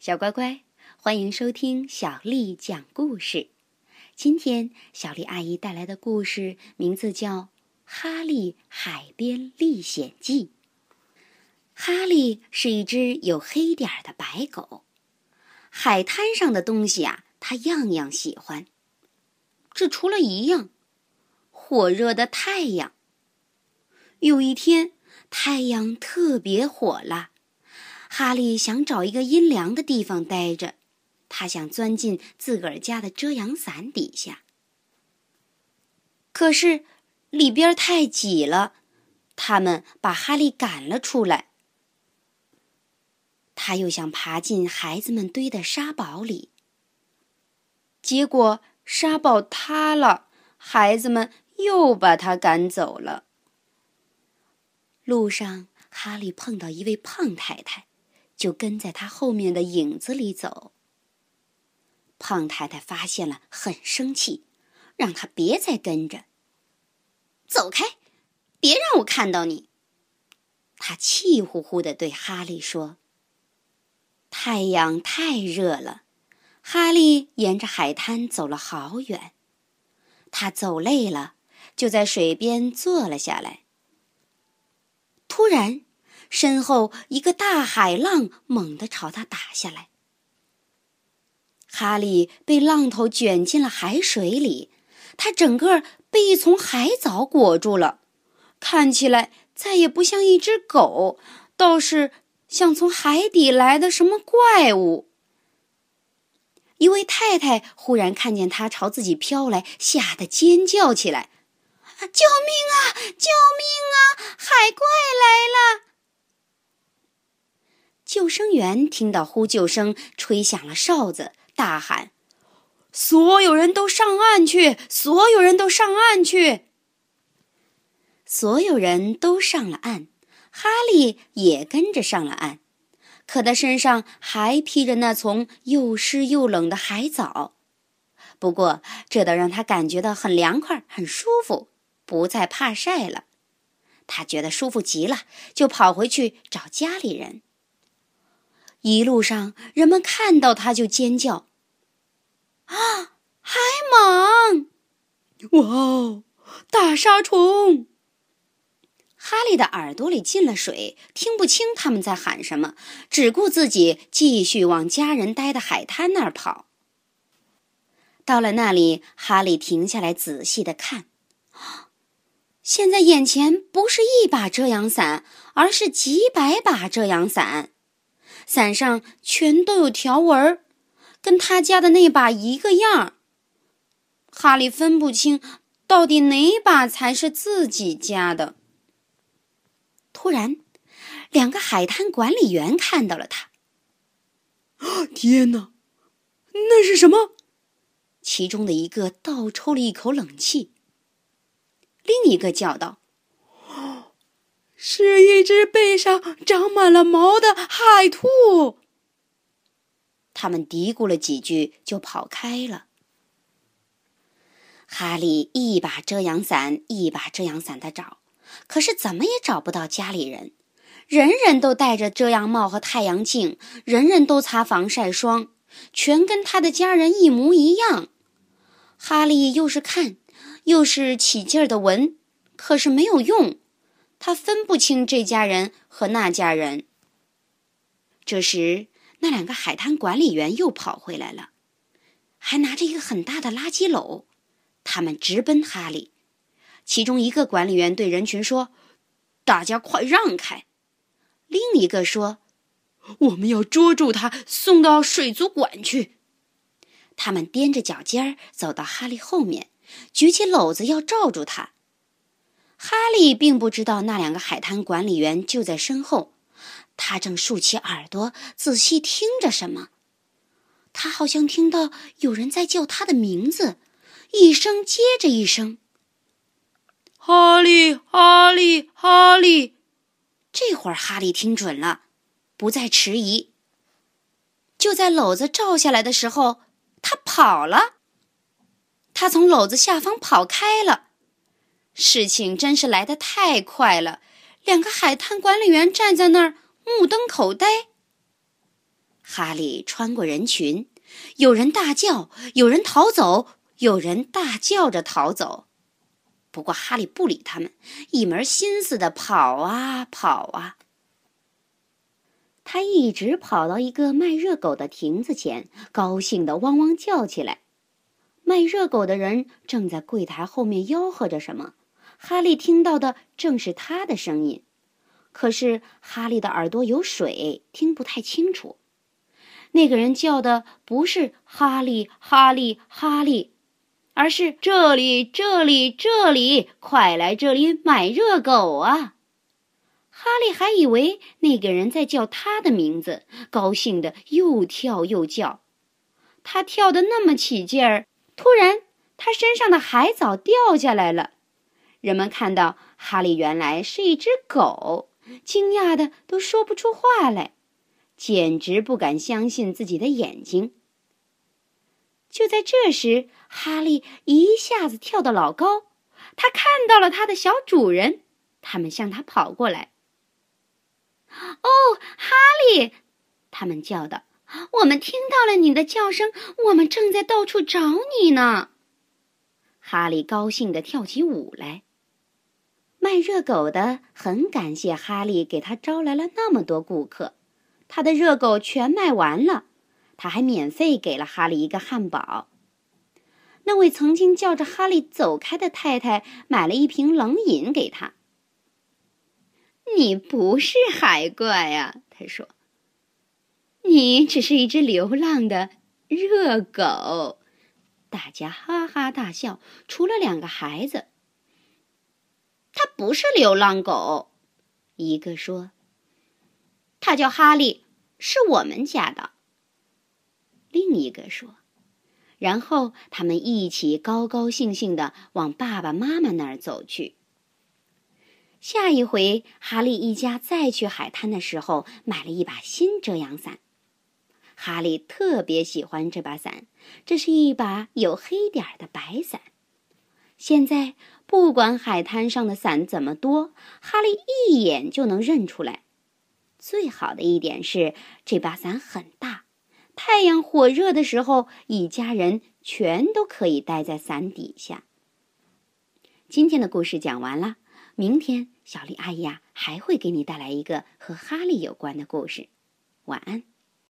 小乖乖，欢迎收听小丽讲故事。今天小丽阿姨带来的故事名字叫《哈利海边历险记》。哈利是一只有黑点儿的白狗，海滩上的东西啊，它样样喜欢，只除了一样——火热的太阳。有一天，太阳特别火辣。哈利想找一个阴凉的地方待着，他想钻进自个儿家的遮阳伞底下。可是里边太挤了，他们把哈利赶了出来。他又想爬进孩子们堆的沙堡里，结果沙堡塌了，孩子们又把他赶走了。路上，哈利碰到一位胖太太。就跟在他后面的影子里走。胖太太发现了，很生气，让他别再跟着。走开，别让我看到你！他气呼呼的对哈利说。太阳太热了，哈利沿着海滩走了好远。他走累了，就在水边坐了下来。突然。身后一个大海浪猛地朝他打下来，哈利被浪头卷进了海水里，他整个被一丛海藻裹住了，看起来再也不像一只狗，倒是像从海底来的什么怪物。一位太太忽然看见他朝自己飘来，吓得尖叫起来：“救命啊！救命啊！海怪来了！”生员听到呼救声，吹响了哨子，大喊：“所有人都上岸去！所有人都上岸去！”所有人都上了岸，哈利也跟着上了岸，可他身上还披着那丛又湿又冷的海藻。不过，这倒让他感觉到很凉快、很舒服，不再怕晒了。他觉得舒服极了，就跑回去找家里人。一路上，人们看到他就尖叫：“啊，海蟒！哇哦，大沙虫！”哈利的耳朵里进了水，听不清他们在喊什么，只顾自己继续往家人待的海滩那儿跑。到了那里，哈利停下来仔细的看，现在眼前不是一把遮阳伞，而是几百把遮阳伞。伞上全都有条纹儿，跟他家的那把一个样儿。哈利分不清到底哪把才是自己家的。突然，两个海滩管理员看到了他。天哪，那是什么？其中的一个倒抽了一口冷气，另一个叫道。是一只背上长满了毛的海兔。他们嘀咕了几句，就跑开了。哈利一把遮阳伞一把遮阳伞的找，可是怎么也找不到家里人。人人都戴着遮阳帽和太阳镜，人人都擦防晒霜，全跟他的家人一模一样。哈利又是看，又是起劲儿的闻，可是没有用。他分不清这家人和那家人。这时，那两个海滩管理员又跑回来了，还拿着一个很大的垃圾篓。他们直奔哈利。其中一个管理员对人群说：“大家快让开！”另一个说：“我们要捉住他，送到水族馆去。”他们踮着脚尖儿走到哈利后面，举起篓子要罩住他。哈利并不知道那两个海滩管理员就在身后，他正竖起耳朵仔细听着什么。他好像听到有人在叫他的名字，一声接着一声：“哈利，哈利，哈利！”这会儿哈利听准了，不再迟疑。就在篓子照下来的时候，他跑了。他从篓子下方跑开了。事情真是来得太快了，两个海滩管理员站在那儿目瞪口呆。哈利穿过人群，有人大叫，有人逃走，有人大叫着逃走。不过哈利不理他们，一门心思的跑啊跑啊。他一直跑到一个卖热狗的亭子前，高兴的汪汪叫起来。卖热狗的人正在柜台后面吆喝着什么，哈利听到的正是他的声音。可是哈利的耳朵有水，听不太清楚。那个人叫的不是“哈利，哈利，哈利”，而是“这里，这里，这里，快来这里买热狗啊！”哈利还以为那个人在叫他的名字，高兴的又跳又叫。他跳得那么起劲儿，突然他身上的海藻掉下来了。人们看到哈利原来是一只狗。惊讶的都说不出话来，简直不敢相信自己的眼睛。就在这时，哈利一下子跳得老高，他看到了他的小主人，他们向他跑过来。“哦，哈利！”他们叫道，“我们听到了你的叫声，我们正在到处找你呢。”哈利高兴地跳起舞来。卖热狗的很感谢哈利给他招来了那么多顾客，他的热狗全卖完了，他还免费给了哈利一个汉堡。那位曾经叫着哈利走开的太太买了一瓶冷饮给他。你不是海怪呀，他说。你只是一只流浪的热狗。大家哈哈大笑，除了两个孩子。他不是流浪狗，一个说：“他叫哈利，是我们家的。”另一个说，然后他们一起高高兴兴的往爸爸妈妈那儿走去。下一回，哈利一家再去海滩的时候，买了一把新遮阳伞。哈利特别喜欢这把伞，这是一把有黑点儿的白伞。现在。不管海滩上的伞怎么多，哈利一眼就能认出来。最好的一点是，这把伞很大，太阳火热的时候，一家人全都可以待在伞底下。今天的故事讲完了，明天小丽阿姨啊还会给你带来一个和哈利有关的故事。晚安。